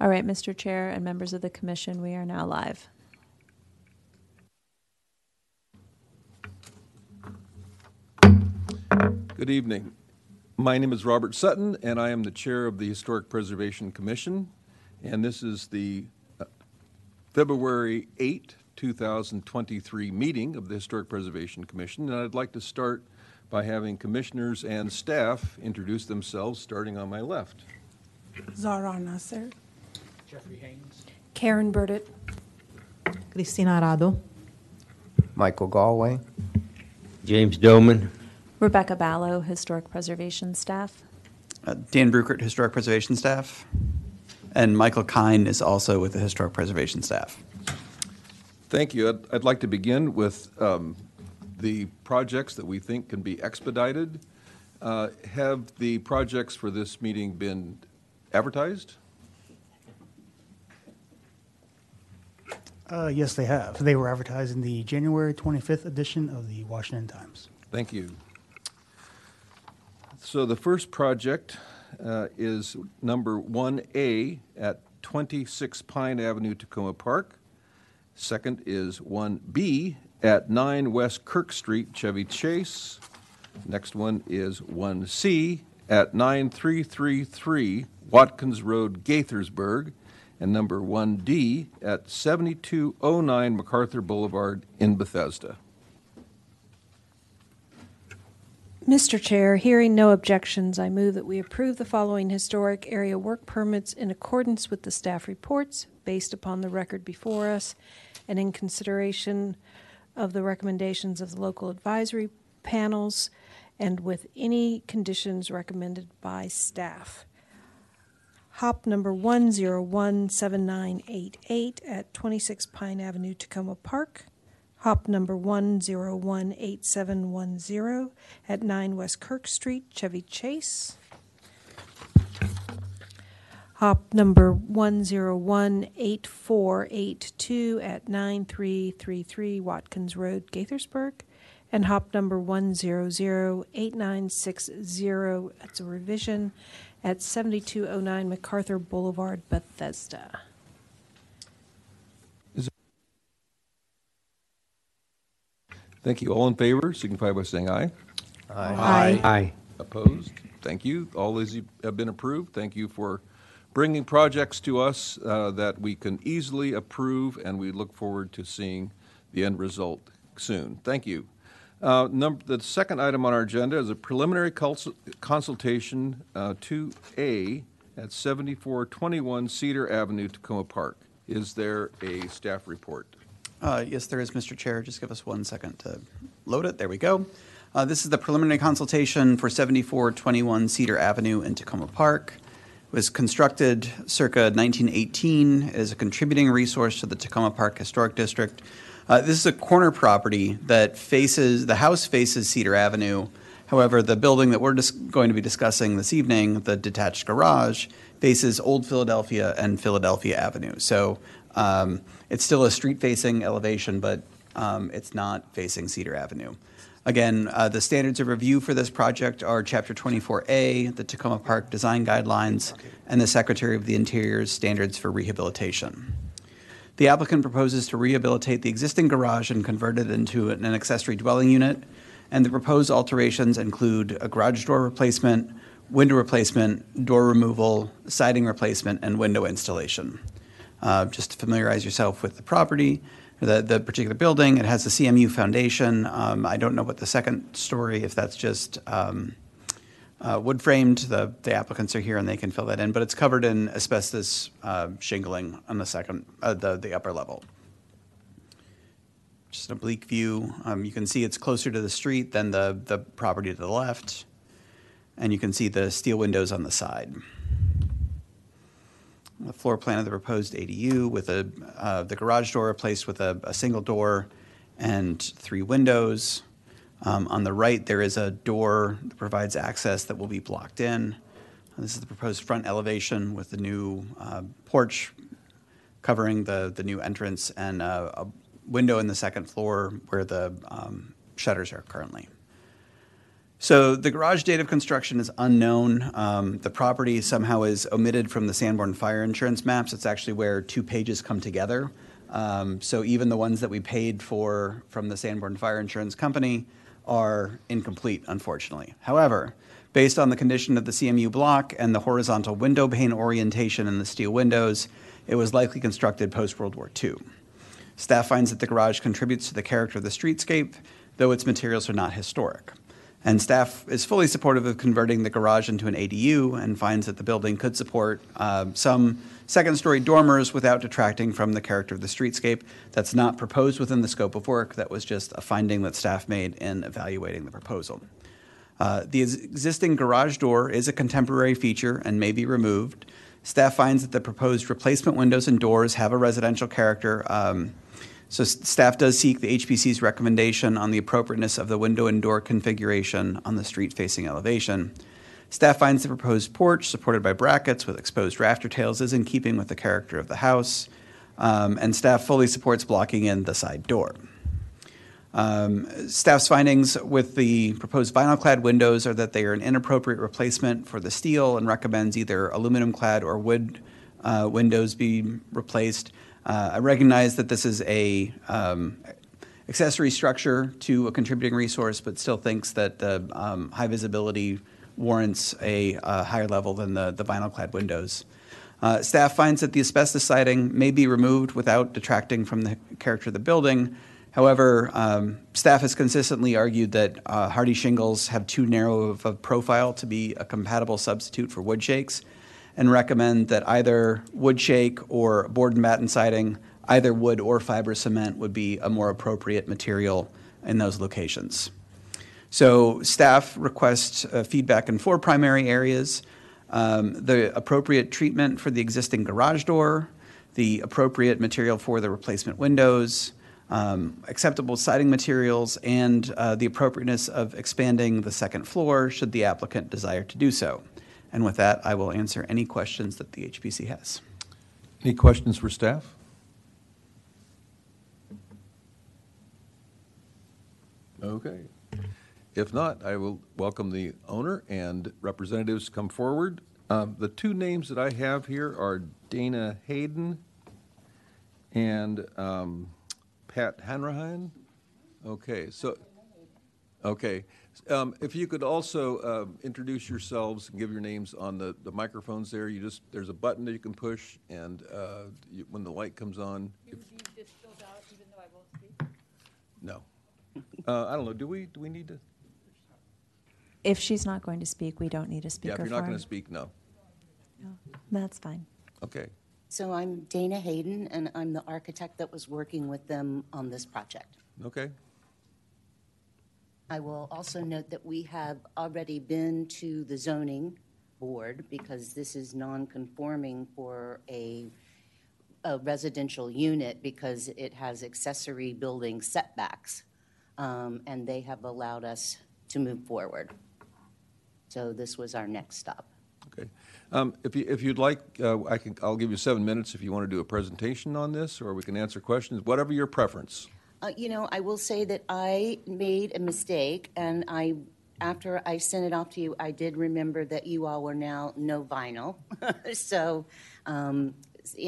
All right, Mr. Chair and members of the commission, we are now live. Good evening. My name is Robert Sutton, and I am the Chair of the Historic Preservation Commission. And this is the uh, February 8, 2023 meeting of the Historic Preservation Commission. And I'd like to start by having commissioners and staff introduce themselves, starting on my left. Zara Nasser. Karen Burditt. Cristina Arado. Michael Galway. James Doman. Rebecca Ballo, Historic Preservation Staff. Uh, Dan Bruechert, Historic Preservation Staff. And Michael Kyne is also with the Historic Preservation Staff. Thank you. I'd, I'd like to begin with um, the projects that we think can be expedited. Uh, Have the projects for this meeting been advertised? Uh, yes, they have. They were advertised in the January 25th edition of the Washington Times. Thank you. So the first project uh, is number 1A at 26 Pine Avenue, Takoma Park. Second is 1B at 9 West Kirke Street, Chevy Chase. Next one is 1C at 9333 Watkins Road, Gaithersburg. And number 1D at 7209 MacArthur Boulevard in Bethesda. Mr. Chair, hearing no objections, I move that we approve the following historic area work permits in accordance with the staff reports based upon the record before us and in consideration of the recommendations of the local advisory panels and with any conditions recommended by staff. HAWP number 1017988 at 26 Pine Avenue, Takoma Park. HAWP number 1018710 at 9 West Kirke Street, Chevy Chase. HAWP number 1018482 at 9333 Watkins Road, Gaithersburg. And HAWP number 1008960, that's a revision, at 7209 MacArthur Boulevard, Bethesda. Thank you. All in favor signify by saying aye. Aye. Aye. Opposed? Thank you. All these have been approved. Thank you for bringing projects to us uh, that we can easily approve, and we look forward to seeing the end result soon. Thank you. Uh, Number, the second item on our agenda is a preliminary consul- consultation, uh, 2A, at 7421 Cedar Avenue, Takoma Park. Is there a staff report? Uh, Yes, there is, Mr. Chair. Just give us one second to load it. There we go. Uh, This is the preliminary consultation for 7421 Cedar Avenue in Takoma Park. Was constructed circa 1918. It is a contributing resource to the Takoma Park Historic District. Uh, This is a corner property that faces, the house faces Cedar Avenue. However, the building that we're dis- going to be discussing this evening, the detached garage, faces Old Philadelphia and Philadelphia Avenue. So um, it's still a street-facing elevation, but um, it's not facing Cedar Avenue. Again, uh, the standards of review for this project are Chapter 24A, the Takoma Park Design Guidelines, and the Secretary of the Interior's Standards for Rehabilitation. The applicant proposes to rehabilitate the existing garage and convert it into an accessory dwelling unit, and the proposed alterations include a garage door replacement, window replacement, door removal, siding replacement, and window installation. Uh, Just to familiarize yourself with the property, the, the particular building, it has a CMU foundation. Um, I don't know what the second story, if that's just um, uh, wood framed, the, the applicants are here and they can fill that in, but it's covered in asbestos uh, shingling on the second, uh, the, the upper level. Just an oblique view. Um, you can see it's closer to the street than the, the property to the left. And you can see the steel windows on the side. Floor plan of the proposed ADU with a, uh, the garage door replaced with a, a single door and three windows. Um, on the right, there is a door that provides access that will be blocked in. This is the proposed front elevation with the new uh, porch covering the, the new entrance and uh, a window in the second floor where the um, shutters are currently. So the garage date of construction is unknown. Um, The property somehow is omitted from the Sanborn Fire Insurance maps. It's actually where two pages come together. Um, So even the ones that we paid for from the Sanborn Fire Insurance Company are incomplete, unfortunately. However, based on the condition of the CMU block and the horizontal window pane orientation in the steel windows, it was likely constructed post-World War II. Staff finds that the garage contributes to the character of the streetscape, though its materials are not historic. And staff is fully supportive of converting the garage into an ADU and finds that the building could support uh, some second-story dormers without detracting from the character of the streetscape. That's not proposed within the scope of work. That was just a finding that staff made in evaluating the proposal. Uh, The ex- existing garage door is a contemporary feature and may be removed. Staff finds that the proposed replacement windows and doors have a residential character. um, So staff does seek the HPC's recommendation on the appropriateness of the window and door configuration on the street-facing elevation. Staff finds the proposed porch, supported by brackets with exposed rafter tails, is in keeping with the character of the house. Um, And staff fully supports blocking in the side door. Um, Staff's findings with the proposed vinyl-clad windows are that they are an inappropriate replacement for the steel and recommends either aluminum-clad or wood uh, windows be replaced. Uh, I recognize that this is a um, accessory structure to a contributing resource, but still thinks that the um, high visibility warrants a higher level than the the vinyl-clad windows. Uh, Staff finds that the asbestos siding may be removed without detracting from the character of the building. However, um, staff has consistently argued that uh, Hardie shingles have too narrow of a profile to be a compatible substitute for wood shakes, and recommend that either wood shake or board and batten siding, either wood or fiber cement would be a more appropriate material in those locations. So staff requests uh, feedback in four primary areas. Um, The appropriate treatment for the existing garage door, the appropriate material for the replacement windows, um, acceptable siding materials, and uh, the appropriateness of expanding the second floor should the applicant desire to do so. And with that, I will answer any questions that the HPC has. Any questions for staff? Okay. If not, I will welcome the owner and representatives to come forward. Um, The two names that I have here are Dana Hayden and um, Pat Hanrahan. Okay, so, okay. Um, If you could also um, introduce yourselves and give your names on the the microphones there, you just, there's a button that you can push, and uh, you- when the light comes on. You if- No. Uh, I don't know, do we, do we need to? If she's not going to speak, we don't need a speaker. Yeah, speaker if you're not going to speak, no. That's fine. Okay. So I'm Dana Hayden, and I'm the architect that was working with them on this project. Okay. I will also note that we have already been to the zoning board because this is non-conforming for a, a residential unit because it has accessory building setbacks. Um, And they have allowed us to move forward. So this was our next stop. Okay. Um, If you, if you'd like, uh, I can, I'll give you seven minutes if you want to do a presentation on this, or we can answer questions, whatever your preference. Uh, you know, I will say that I made a mistake, and I, after I sent it off to you, I did remember that you all were now no vinyl, so um,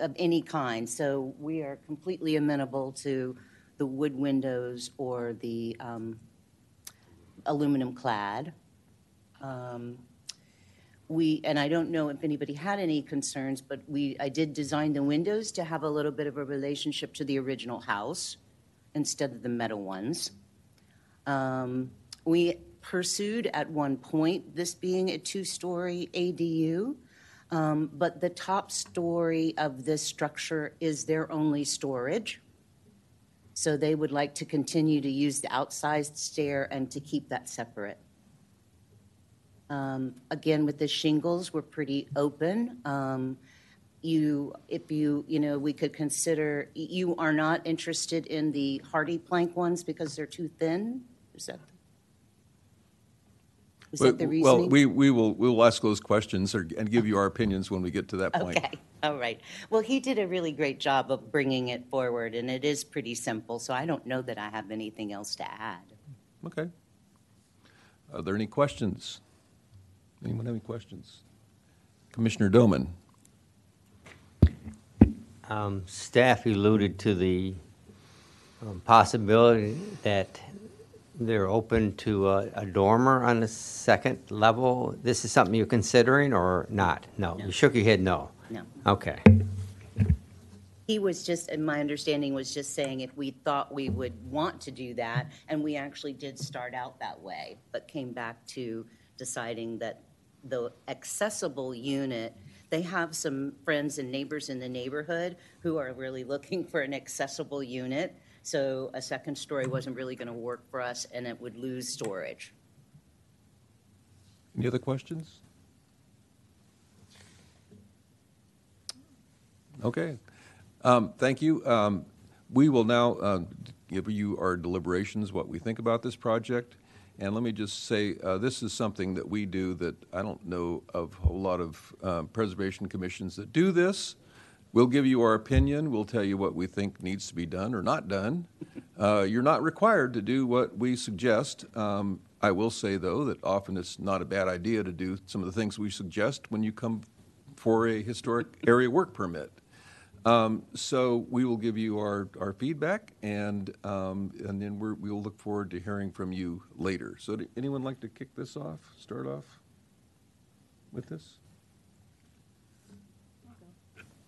of any kind. So we are completely amenable to the wood windows or the um, aluminum clad. Um, we, and I don't know if anybody had any concerns, but we, I did design the windows to have a little bit of a relationship to the original house instead of the metal ones. Um, We pursued at one point this being a two-story ADU, um, but the top story of this structure is their only storage. So they would like to continue to use the outsized stair and to keep that separate. Um, Again, with the shingles, we're pretty open. Um, You, if you, you know, we could consider, you are not interested in the HardiePlank ones because they're too thin? Is that, is that the reason? Well, we, we will, we will ask those questions or- and give you our opinions when we get to that point. Okay, all right. Well, he did a really great job of bringing it forward, and it is pretty simple, so I don't know that I have anything else to add. Okay. Are there any questions? Anyone have any questions? Commissioner Doman? Um, Staff alluded to the um, possibility that they're open to a a dormer on the second level. This is something you're considering or not? No, No. you shook your head no. No. Okay. He was just, and my understanding was just saying if we thought we would want to do that, and we actually did start out that way, but came back to deciding that the accessible unit, they have some friends and neighbors in the neighborhood who are really looking for an accessible unit. So a second story wasn't really going to work for us, and it would lose storage. Any other questions? Okay. Um, Thank you. Um, We will now uh, give you our deliberations, what we think about this project. And let me just say, uh, this is something that we do that I don't know of a lot of uh, preservation commissions that do this. We'll give you our opinion, we'll tell you what we think needs to be done or not done. Uh, You're not required to do what we suggest. Um, I will say, though, that often it's not a bad idea to do some of the things we suggest when you come for a historic area work permit. Um, So we will give you our, our feedback, and, um, and then we're, we'll look forward to hearing from you later. So do anyone like to kick this off, start off with this?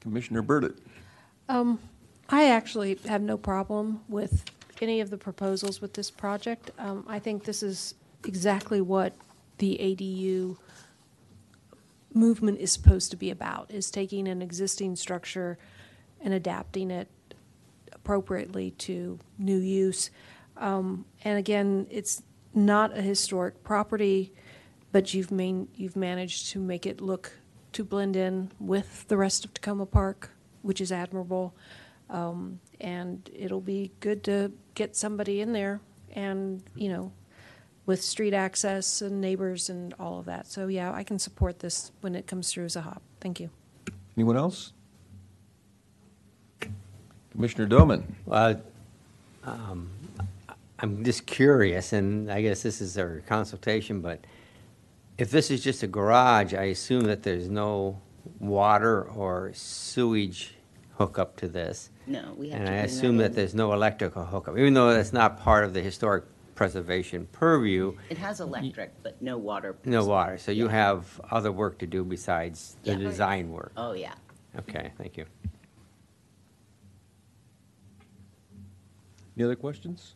Commissioner Burditt? Um, I actually have no problem with any of the proposals with this project. Um, I think this is exactly what the ADU movement is supposed to be about, is taking an existing structure and adapting it appropriately to new use. Um, and again, it's not a historic property, but you've main, you've managed to make it look to blend in with the rest of Takoma Park, which is admirable. Um, and it'll be good to get somebody in there and, you know, with street access and neighbors and all of that. So yeah, I can support this when it comes through as a HAWP. Thank you. Anyone else? Commissioner Doman? Well, um, I'm just curious, and I guess this is our consultation, but if this is just a garage, I assume that there's no water or sewage hookup to this. No, we have to. And to I bring assume that that in. there's no electrical hookup, even though that's not part of the historic preservation purview, It has electric, but no water. no water. So you Yeah. have other work to do besides the Yeah. design work. Oh, yeah. Okay, thank you. Any other questions?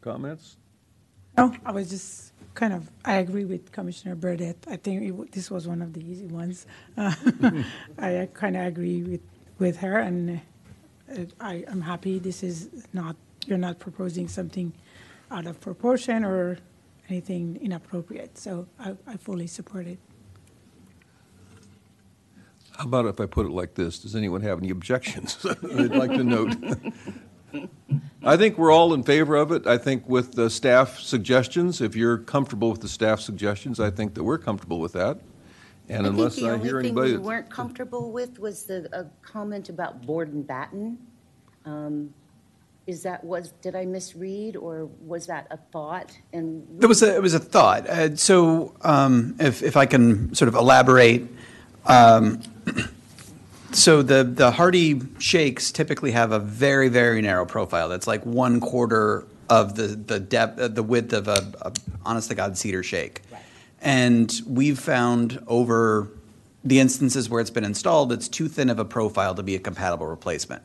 Comments? No, I was just kind of, I agree with Commissioner Burditt. I think it this was one of the easy ones. Uh, I kind of agree with, with her, and uh, I, I'm happy this is not, you're not proposing something out of proportion or anything inappropriate. So I, I fully support it. How about if I put it like this? Does anyone have any objections? I'd like to note. I think we're all in favor of it. I think with the staff suggestions, if you're comfortable with the staff suggestions, I think that we're comfortable with that. And unless I hear I think the only thing we weren't comfortable with was the, a comment about board and batten. Um, Is that, was, did I misread, or was that a thought? And It was a, it was a thought. Uh, So um, if, if I can sort of elaborate, um, so the, the Hardie shakes typically have a very, very narrow profile. That's like one quarter of the, the depth, uh, the width of a, a honest to God cedar shake. And we've found over the instances where it's been installed, it's too thin of a profile to be a compatible replacement.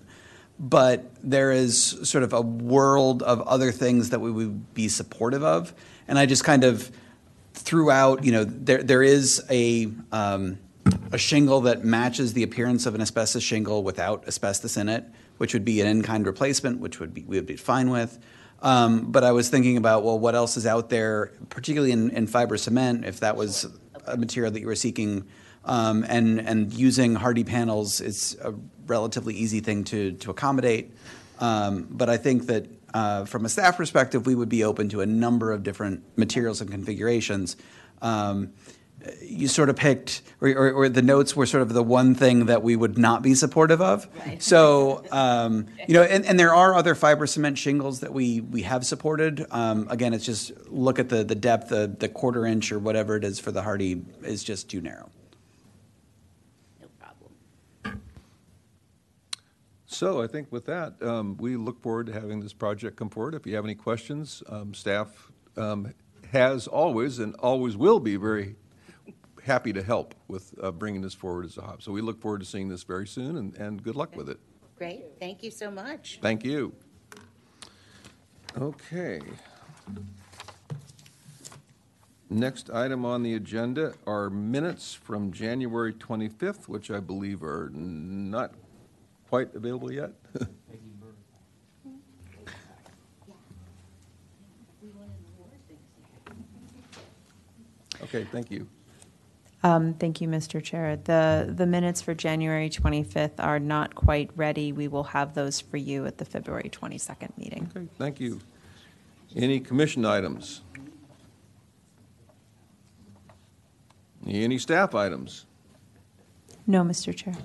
But there is sort of a world of other things that we would be supportive of. And I just kind of threw out, you know, there, there is a, um, a shingle that matches the appearance of an asbestos shingle without asbestos in it, which would be an in-kind replacement, which would be, we would be fine with. Um, but I was thinking about, well, what else is out there, particularly in, in fiber cement, if that was a material that you were seeking. Um, and, and using Hardie panels is a relatively easy thing to, to accommodate. Um, but I think that uh, from a staff perspective, we would be open to a number of different materials and configurations. Um, you sort of picked, or, or, or the notes were sort of the one thing that we would not be supportive of. Right. So, um, you know, and, and there are other fiber cement shingles that we, we have supported. Um, again, it's just look at the, the depth, the, the quarter inch or whatever it is for the Hardie is just too narrow. No problem. So I think with that, um, we look forward to having this project come forward. If you have any questions, um, staff um, has always and always will be very happy to help with uh, bringing this forward as a hub. So we look forward to seeing this very soon, and, and good luck with it. Great, thank you so much. Thank you. Okay. Next item on the agenda are minutes from January 25th, which I believe are not quite available yet. Okay, thank you. Um, Thank you, Mr. Chair. The, the minutes for January 25th are not quite ready. We will have those for you at the February 22nd meeting. Okay, thank you. Any commission items? Any staff items? No, Mr. Chair.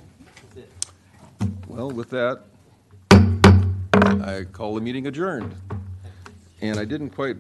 Well, with that, I call the meeting adjourned. And I didn't quite